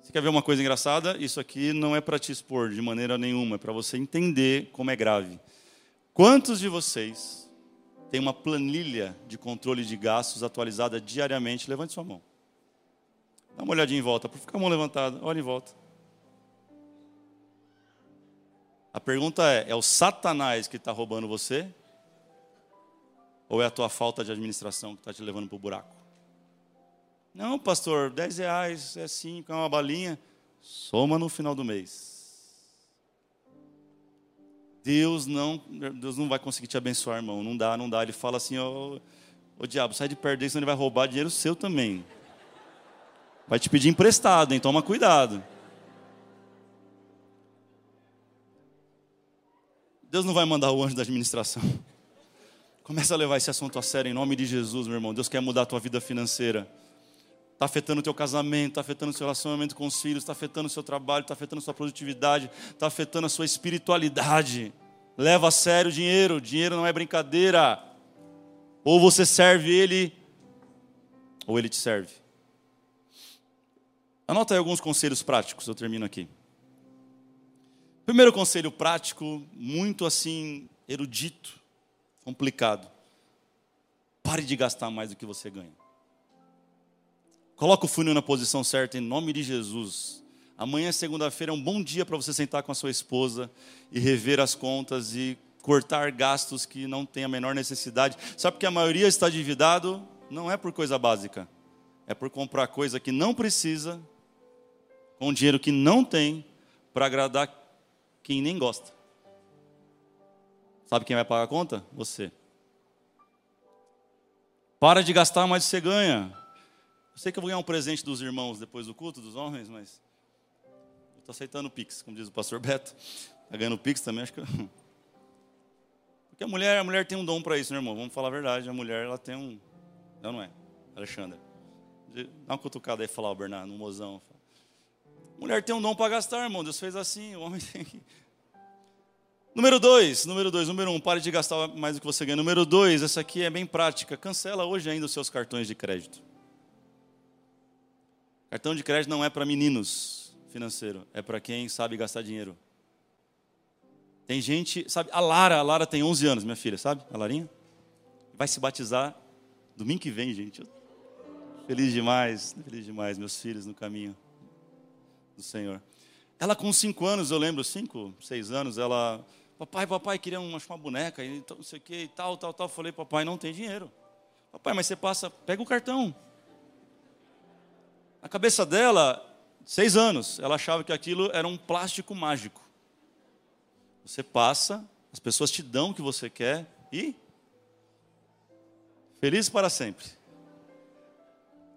B: Você quer ver uma coisa engraçada? Isso aqui não é para te expor de maneira nenhuma, é para você entender como é grave. Quantos de vocês tem uma planilha de controle de gastos atualizada diariamente. Levante sua mão. Dá uma olhadinha em volta. Fica a mão levantada. Olha em volta. A pergunta é: é o Satanás que está roubando você? Ou é a tua falta de administração que está te levando para o buraco? Não, pastor, 10 reais é cinco, é uma balinha. Soma no final do mês. Deus não, Deus não vai conseguir te abençoar, irmão. Não dá, não dá. Ele fala assim, ó, ô diabo, sai de perto dele, senão ele vai roubar dinheiro seu também. Vai te pedir emprestado, hein? Toma cuidado. Deus não vai mandar o anjo da administração. Começa a levar esse assunto a sério em nome de Jesus, meu irmão. Deus quer mudar a tua vida financeira. Está afetando o teu casamento, está afetando o seu relacionamento com os filhos, está afetando o seu trabalho, está afetando a sua produtividade, está afetando a sua espiritualidade. Leva a sério o dinheiro, dinheiro não é brincadeira. Ou você serve ele, ou ele te serve. Anota aí alguns conselhos práticos, eu termino aqui. Primeiro conselho prático, muito assim, erudito, complicado. Pare de gastar mais do que você ganha. Coloca o funil na posição certa em nome de Jesus. Amanhã, segunda-feira, é um bom dia para você sentar com a sua esposa e rever as contas e cortar gastos que não tem a menor necessidade. Sabe porque a maioria está endividado? Não é por coisa básica. É por comprar coisa que não precisa, com dinheiro que não tem, para agradar quem nem gosta. Sabe quem vai pagar a conta? Você. Para de gastar mais do que você ganha. Eu sei que eu vou ganhar um presente dos irmãos depois do culto, dos homens, mas. Estou aceitando o Pix, como diz o pastor Beto. Está ganhando o Pix também, acho que. Porque a mulher, a mulher tem um dom para isso, né, irmão? Vamos falar a verdade. A mulher, ela tem um. Não, não é. Alexandre. Dá uma cutucada aí e falar, o Bernardo, no mozão. Mulher tem um dom para gastar, irmão. Deus fez assim, o homem tem que. Número dois, número dois, número um, pare de gastar mais do que você ganha. Número dois, essa aqui é bem prática. Cancela hoje ainda os seus cartões de crédito. Cartão de crédito não é para meninos financeiro, é para quem sabe gastar dinheiro. Tem gente, sabe, a Lara, a Lara tem 11 anos, minha filha, sabe? A Larinha vai se batizar domingo que vem, gente. Feliz demais, feliz demais, meus filhos no caminho do Senhor. Ela com 5 anos, eu lembro, 5, 6 anos, ela, papai, papai, queria uma, uma boneca, e não sei o que, e tal, tal, tal. Eu falei, papai, não tem dinheiro. Papai, mas você passa, pega o cartão. A cabeça dela, seis anos, ela achava que aquilo era um plástico mágico. Você passa, as pessoas te dão o que você quer e feliz para sempre.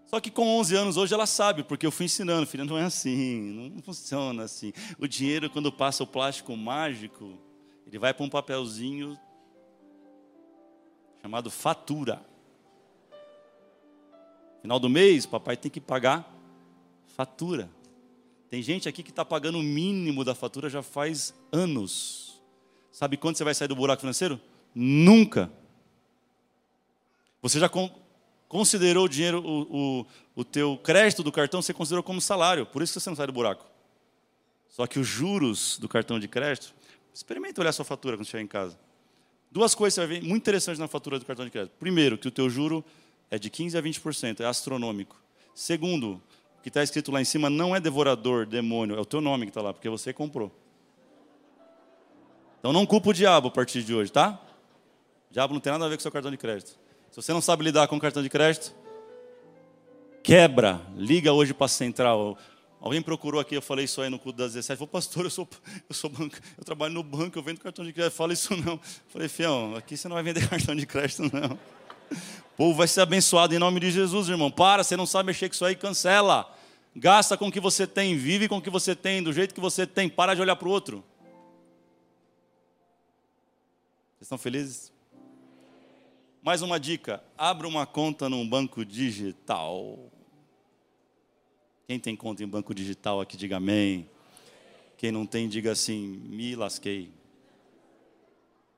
B: Só que com 11 anos hoje ela sabe, porque eu fui ensinando, filha, não é assim, não funciona assim. O dinheiro quando passa o plástico mágico, ele vai para um papelzinho chamado fatura. Final do mês, papai tem que pagar fatura. Tem gente aqui que está pagando o mínimo da fatura já faz anos. Sabe quando você vai sair do buraco financeiro? Nunca. Você já considerou o dinheiro, o, o, o teu crédito do cartão, você considerou como salário. Por isso que você não sai do buraco. Só que os juros do cartão de crédito, experimenta olhar sua fatura quando chegar em casa. Duas coisas você vai ver muito interessantes na fatura do cartão de crédito. Primeiro, que o teu juro é de 15 a 20%, é astronômico. Segundo, que está escrito lá em cima não é devorador, demônio, é o teu nome que está lá, porque você comprou. Então não culpa o diabo a partir de hoje, tá? O diabo não tem nada a ver com seu cartão de crédito. Se você não sabe lidar com o cartão de crédito, quebra, liga hoje para a central. Alguém procurou aqui, eu falei isso aí no culto das 17. Falei, pastor, eu sou, eu sou banco, eu trabalho no banco, eu vendo cartão de crédito. Fala isso não. Eu falei, fião, aqui você não vai vender cartão de crédito, não. O povo vai ser abençoado em nome de Jesus, irmão. Para, você não sabe mexer com isso aí, cancela. Gasta com o que você tem, vive com o que você tem, do jeito que você tem. Para de olhar para o outro. Vocês estão felizes? Mais uma dica: abra uma conta num banco digital. Quem tem conta em banco digital aqui, diga amém. Quem não tem, diga assim: me lasquei.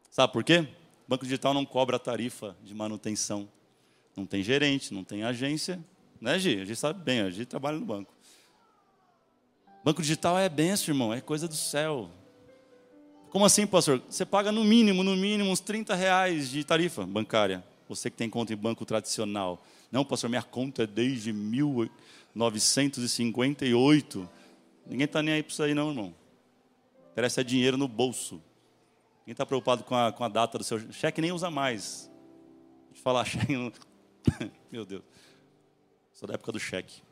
B: Sabe por quê? Banco digital não cobra tarifa de manutenção. Não tem gerente, não tem agência. Né, Gi? A gente sabe bem, a gente trabalha no banco. Banco digital é benção, irmão, é coisa do céu. Como assim, pastor? Você paga no mínimo, no mínimo, uns 30 reais de tarifa bancária. Você que tem conta em banco tradicional. Não, pastor, minha conta é desde 1958. Ninguém está nem aí para isso aí, não, irmão. Interessa é dinheiro no bolso. Quem está preocupado com a, com a data do seu cheque nem usa mais. Eu falar, cheque. Meu Deus. Sou da época do cheque.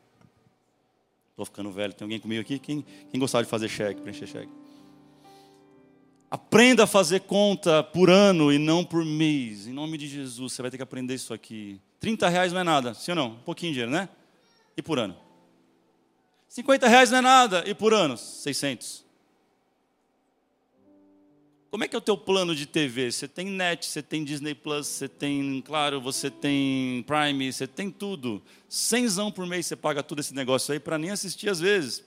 B: Estou ficando velho. Tem alguém comigo aqui? Quem, quem gostava de fazer cheque, preencher cheque? Aprenda a fazer conta por ano e não por mês. Em nome de Jesus, você vai ter que aprender isso aqui. 30 reais não é nada, sim ou não? Um pouquinho de dinheiro, né? E por ano? 50 reais não é nada, e por ano? 600. Como é que é o teu plano de TV? Você tem net, você tem Disney Plus, você tem, claro, você tem Prime, você tem tudo. Cenzão por mês você paga tudo esse negócio aí para nem assistir às vezes.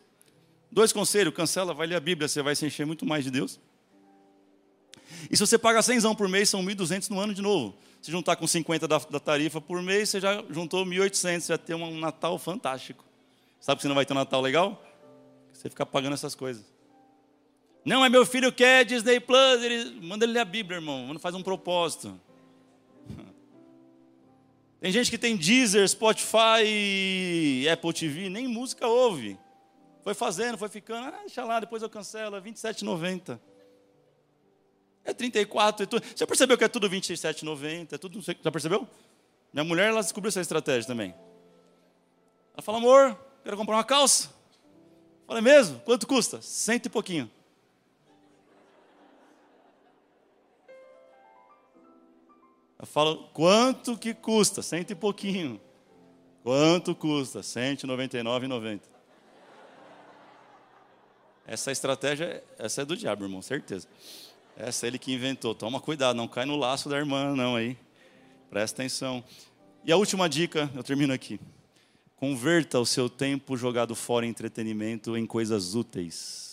B: Dois conselhos, cancela, vai ler a Bíblia, você vai se encher muito mais de Deus. E se você paga cenzão por mês, são 1.200 no ano de novo. Se juntar com 50 da, da tarifa por mês, você já juntou 1.800, você vai ter um Natal fantástico. Sabe que você não vai ter um Natal legal? Você fica pagando essas coisas. Não, é meu filho quer Disney Plus, ele, manda ele ler a Bíblia, irmão, não faz um propósito. Tem gente que tem Deezer, Spotify, Apple TV, nem música ouve. Foi fazendo, foi ficando, ah, deixa lá, depois eu cancelo, é 27,90. É 34, é tudo. Você percebeu que é tudo 27,90? É tudo, já percebeu? Minha mulher, ela descobriu essa estratégia também. Ela fala, amor, quero comprar uma calça. Falei, mesmo? Quanto custa? Cento e pouquinho. Eu falo, quanto que custa? Cento e pouquinho. Quanto custa? 199,90. Essa estratégia, essa é do diabo, irmão, certeza. Essa é ele que inventou. Toma cuidado, não cai no laço da irmã, não aí. Presta atenção. E a última dica, eu termino aqui. Converta o seu tempo jogado fora em entretenimento em coisas úteis.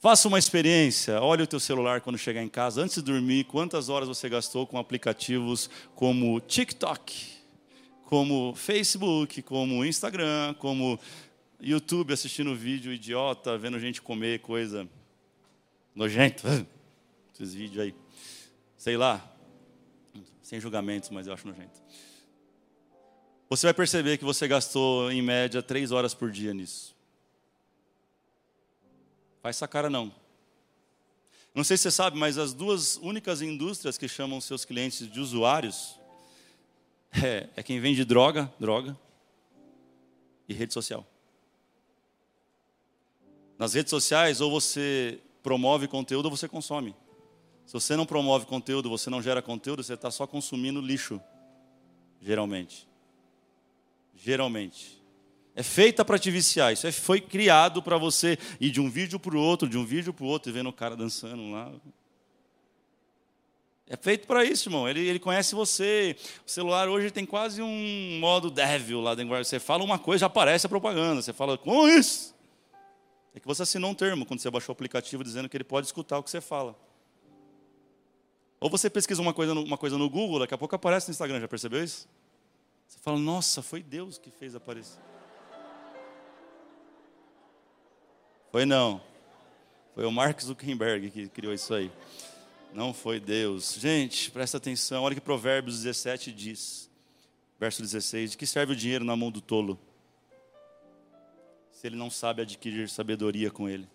B: Faça uma experiência, olhe o teu celular quando chegar em casa, antes de dormir, quantas horas você gastou com aplicativos como TikTok, como Facebook, como Instagram, como YouTube assistindo vídeo idiota, vendo gente comer coisa nojenta. Esses vídeos aí. Sei lá. Sem julgamentos, mas eu acho nojento. Você vai perceber que você gastou, em média, três horas por dia nisso. Faz essa cara não. Não sei se você sabe, mas as duas únicas indústrias que chamam seus clientes de usuários é, é quem vende droga, droga, e rede social. Nas redes sociais, ou você promove conteúdo ou você consome. Se você não promove conteúdo, você não gera conteúdo, você está só consumindo lixo, geralmente. Geralmente. É feita para te viciar. Isso é, foi criado para você ir de um vídeo para o outro, de um vídeo para o outro, e vendo o cara dançando lá. É feito para isso, irmão. Ele, ele conhece você. O celular hoje tem quase um modo devil lá dentro. Você fala uma coisa, já aparece a propaganda. Você fala, como isso? É que você assinou um termo quando você baixou o aplicativo dizendo que ele pode escutar o que você fala. Ou você pesquisa uma coisa uma coisa no Google, daqui a pouco aparece no Instagram, já percebeu isso? Você fala, nossa, foi Deus que fez aparecer. Foi não. Foi o Mark Zuckerberg que criou isso aí. Não foi Deus. Gente, presta atenção. Olha que Provérbios 17 diz. Verso 16. De que serve o dinheiro na mão do tolo? Se ele não sabe adquirir sabedoria com ele.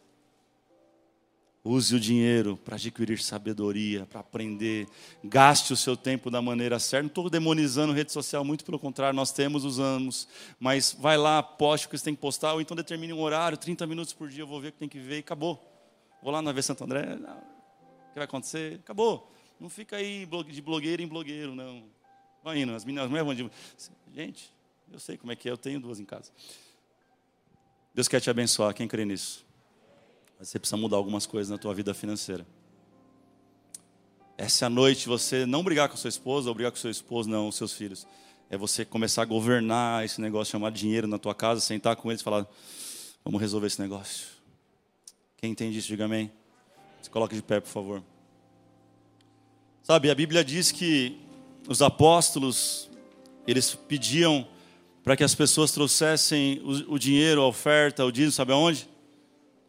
B: Use o dinheiro para adquirir sabedoria, para aprender. Gaste o seu tempo da maneira certa. Não estou demonizando rede social, muito pelo contrário, nós temos, usamos. Mas vai lá, poste o que você tem que postar, ou então determine um horário, 30 minutos por dia, eu vou ver o que tem que ver e acabou. Vou lá na V Santo André, não, o que vai acontecer? Acabou. Não fica aí de blogueiro em blogueiro, não. Vai indo, as meninas, as mulheres vão de... Gente, eu sei como é que é, eu tenho duas em casa. Deus quer te abençoar, quem crê nisso? Mas você precisa mudar algumas coisas na tua vida financeira. Essa é noite você não brigar com sua esposa, ou brigar com seu esposo, não, os seus filhos. É você começar a governar esse negócio, chamar dinheiro na tua casa, sentar com eles e falar: vamos resolver esse negócio. Quem entende isso, diga amém. Se coloque de pé, por favor. Sabe, a Bíblia diz que os apóstolos, eles pediam para que as pessoas trouxessem o, o dinheiro, a oferta, o dízimo, sabe aonde?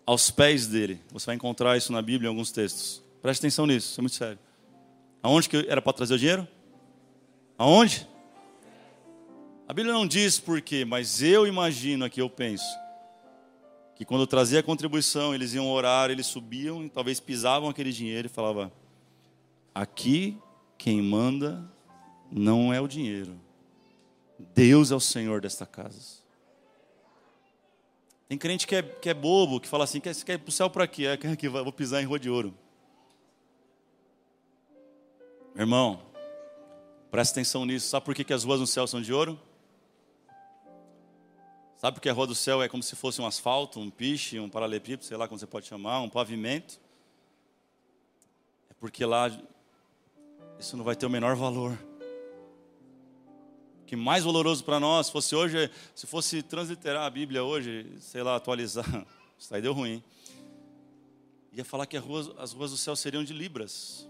B: Aos pés dele. Você vai encontrar isso na Bíblia em alguns textos. Preste atenção nisso, isso é muito sério. Aonde que era para trazer o dinheiro? Aonde? A Bíblia não diz por quê, mas eu imagino aqui, eu penso, que quando eu trazia a contribuição, eles iam orar, eles subiam e talvez pisavam aquele dinheiro e falava: aqui quem manda não é o dinheiro, Deus é o Senhor desta casa. Tem crente que é, que é bobo, que fala assim, quer, quer ir para o céu para quê? É, que vou pisar em rua de ouro. Irmão, presta atenção nisso. Sabe por que, que as ruas no céu são de ouro? Sabe por que a rua do céu é como se fosse um asfalto, um piche, um paralelepípedo, sei lá como você pode chamar, um pavimento? É porque lá isso não vai ter o menor valor. Que mais valoroso para nós fosse hoje, se fosse transliterar a Bíblia hoje, sei lá, atualizar, isso aí deu ruim. Ia falar que rua, as ruas do céu seriam de libras.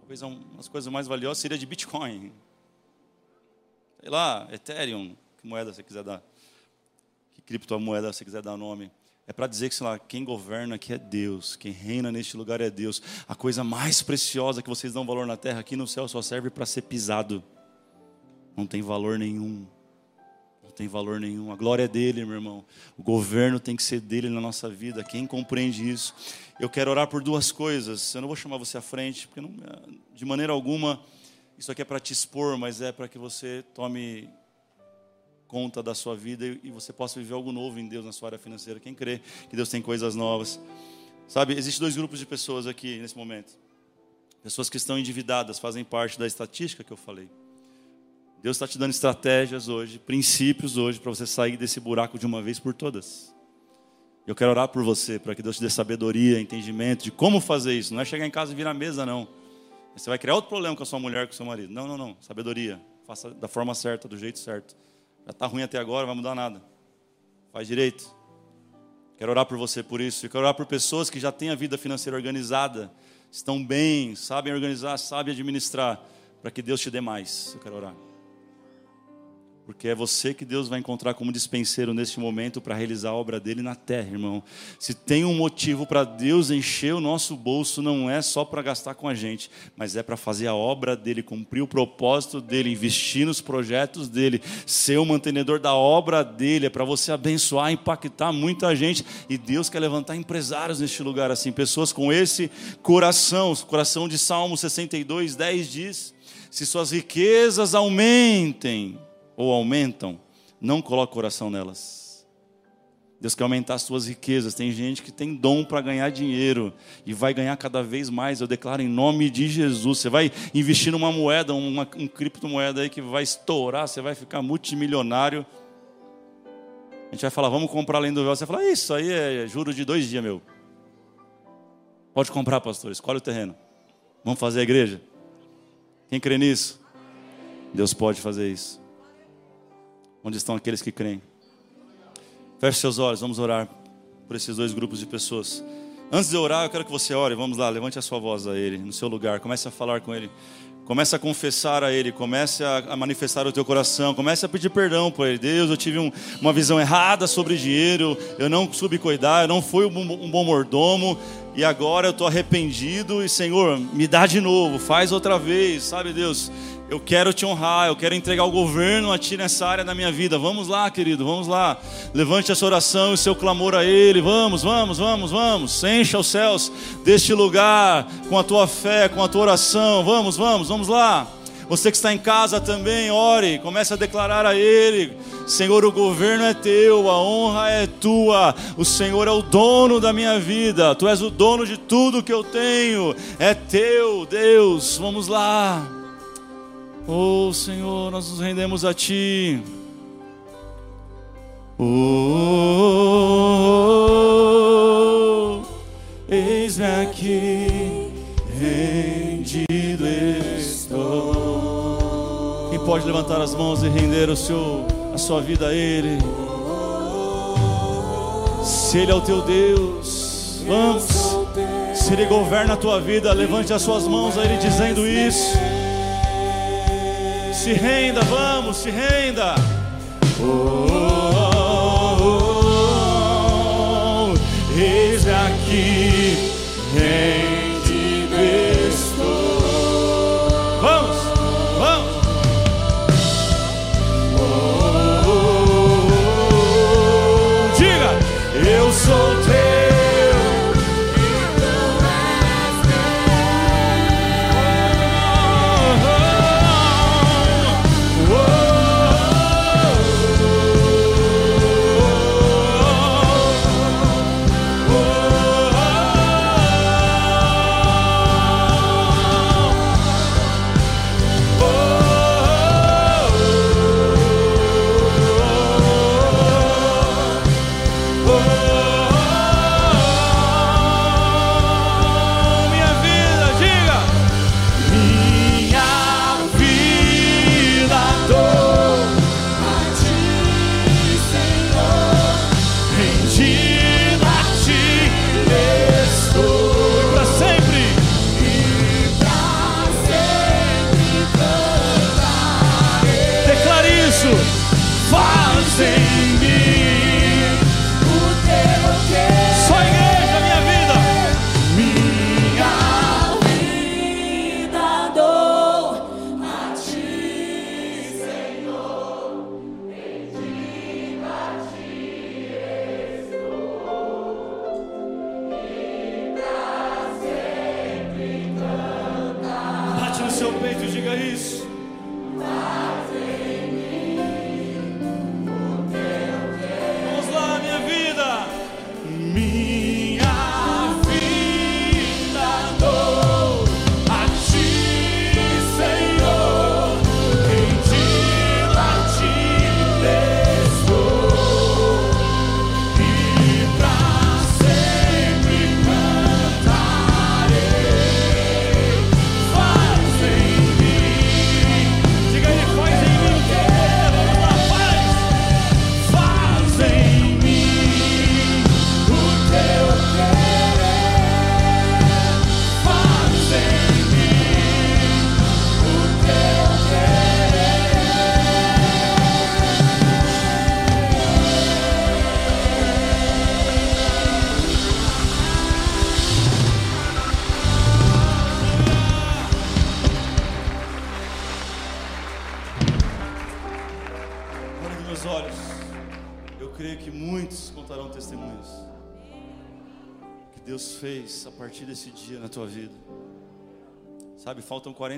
B: Talvez uma das coisas mais valiosas seria de Bitcoin. Sei lá, Ethereum, que moeda você quiser dar. Que criptomoeda você quiser dar nome. É para dizer que, sei lá, quem governa aqui é Deus, quem reina neste lugar é Deus. A coisa mais preciosa que vocês dão valor na terra, aqui no céu só serve para ser pisado. Não tem valor nenhum. Não tem valor nenhum. A glória é dele, meu irmão. O governo tem que ser dele na nossa vida. Quem compreende isso? Eu quero orar por duas coisas. Eu não vou chamar você à frente, porque não, de maneira alguma isso aqui é para te expor, mas é para que você tome conta da sua vida e você possa viver algo novo em Deus na sua área financeira. Quem crê que Deus tem coisas novas? Sabe, existem dois grupos de pessoas aqui nesse momento. Pessoas que estão endividadas, fazem parte da estatística que eu falei. Deus está te dando estratégias hoje, princípios hoje, para você sair desse buraco de uma vez por todas. Eu quero orar por você, para que Deus te dê sabedoria, entendimento de como fazer isso. Não é chegar em casa e vir à mesa, não. Você vai criar outro problema com a sua mulher, com o seu marido. Não, não, não. Sabedoria. Faça da forma certa, do jeito certo. Já está ruim até agora, não vai mudar nada. Faz direito. Quero orar por você por isso. E quero orar por pessoas que já têm a vida financeira organizada, estão bem, sabem organizar, sabem administrar, para que Deus te dê mais. Eu quero orar. Porque é você que Deus vai encontrar como dispenseiro neste momento para realizar a obra dele na terra, irmão. Se tem um motivo para Deus encher o nosso bolso, não é só para gastar com a gente, mas é para fazer a obra dele, cumprir o propósito dele, investir nos projetos dele, ser o mantenedor da obra dele, é para você abençoar, impactar muita gente. E Deus quer levantar empresários neste lugar assim, pessoas com esse coração. O coração de Salmo 62, 10 diz: Se suas riquezas aumentem, ou aumentam, não coloque coração nelas. Deus quer aumentar as suas riquezas. Tem gente que tem dom para ganhar dinheiro e vai ganhar cada vez mais. Eu declaro em nome de Jesus. Você vai investir numa moeda, uma um criptomoeda aí que vai estourar, você vai ficar multimilionário. A gente vai falar, vamos comprar além do véu. Você fala, isso aí é juro de dois dias, meu. Pode comprar, pastor, escolhe o terreno. Vamos fazer a igreja? Quem crê nisso? Deus pode fazer isso. Onde estão aqueles que creem? Feche seus olhos, vamos orar por esses dois grupos de pessoas. Antes de orar, eu quero que você ore. Vamos lá, levante a sua voz a Ele, no seu lugar. Comece a falar com Ele. Comece a confessar a Ele. Comece a, manifestar o teu coração. Comece a pedir perdão para Ele. Deus, eu tive um, uma visão errada sobre dinheiro. Eu não soube cuidar. Eu não fui um, um bom mordomo. E agora eu estou arrependido. E Senhor, me dá de novo. Faz outra vez. Sabe, Deus? Eu quero te honrar, eu quero entregar o governo a ti nessa área da minha vida. Vamos lá, querido, vamos lá. Levante essa oração e seu clamor a Ele. Vamos, vamos, vamos, vamos. Encha os céus deste lugar com a tua fé, com a tua oração. Vamos, vamos, vamos lá. Você que está em casa também, ore, comece a declarar a Ele: Senhor, o governo é teu, a honra é tua, o Senhor é o dono da minha vida, tu és o dono de tudo que eu tenho, é teu, Deus. Vamos lá. Oh Senhor, nós nos rendemos a Ti. Oh, eis-me aqui, rendido estou. Quem pode levantar as mãos e render o seu, a sua vida a Ele? Se Ele é o teu Deus, vamos. Se Ele governa a tua vida, levante as suas mãos a Ele dizendo isso. Se renda, vamos, se renda. Oh, oh, oh, oh. eis aqui, rendido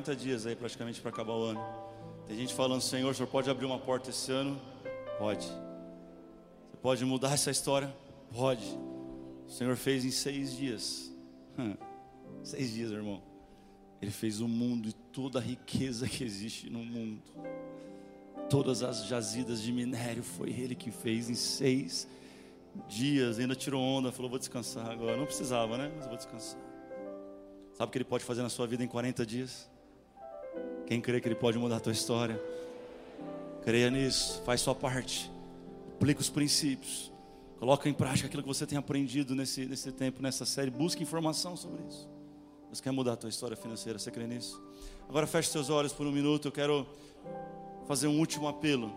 B: 40 dias aí praticamente para acabar o ano. Tem gente falando, Senhor, o Senhor pode abrir uma porta esse ano? Pode. Você pode mudar essa história? Pode. O Senhor fez em seis dias. seis dias, irmão. Ele fez o mundo e toda a riqueza que existe no mundo. Todas as jazidas de minério foi Ele que fez em seis dias ainda tirou onda, falou: vou descansar agora. Não precisava, né? Mas vou descansar. Sabe o que ele pode fazer na sua vida em 40 dias? Quem crê que ele pode mudar a tua história? Creia nisso, faz sua parte, aplica os princípios, coloca em prática aquilo que você tem aprendido nesse, nesse tempo, nessa série, busque informação sobre isso. Deus quer mudar a tua história financeira, você crê nisso? Agora feche seus olhos por um minuto, eu quero fazer um último apelo.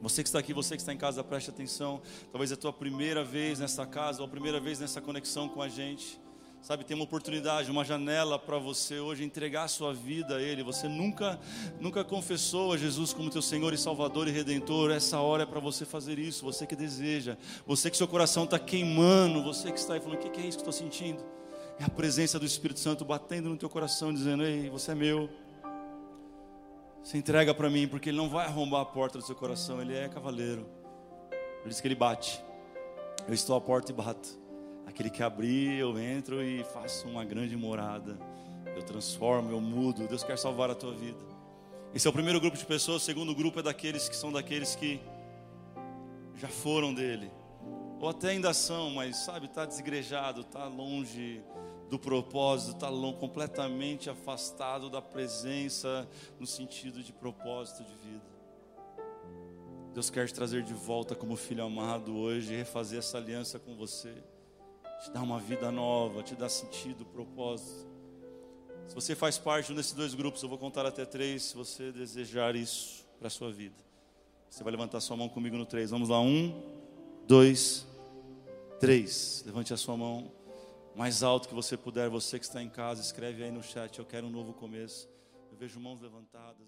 B: Você que está aqui, você que está em casa, preste atenção. Talvez é a tua primeira vez nessa casa, ou a primeira vez nessa conexão com a gente. Sabe, tem uma oportunidade, uma janela para você hoje entregar a sua vida a Ele. Você nunca, nunca confessou a Jesus como teu Senhor e Salvador e Redentor. Essa hora é para você fazer isso. Você que deseja, você que seu coração está queimando, você que está aí falando: o que é isso que estou sentindo? É a presença do Espírito Santo batendo no teu coração, dizendo: Ei, você é meu. Se entrega para mim, porque Ele não vai arrombar a porta do seu coração, Ele é cavaleiro. Por isso que Ele bate. Eu estou à porta e bato. Aquele que abrir, eu entro e faço uma grande morada. Eu transformo, eu mudo. Deus quer salvar a tua vida. Esse é o primeiro grupo de pessoas. O segundo grupo é daqueles que são daqueles que já foram dele. Ou até ainda são, mas sabe, está desigrejado, está longe do propósito, está completamente afastado da presença no sentido de propósito de vida. Deus quer te trazer de volta como filho amado hoje, refazer essa aliança com você, te dar uma vida nova, te dar sentido, propósito. Se você faz parte de um desses dois grupos, eu vou contar até três, se você desejar isso para a sua vida. Você vai levantar sua mão comigo no três. Vamos lá, um, dois, três. Levante a sua mão mais alto que você puder, você que está em casa, escreve aí no chat, eu quero um novo começo. Eu vejo mãos levantadas.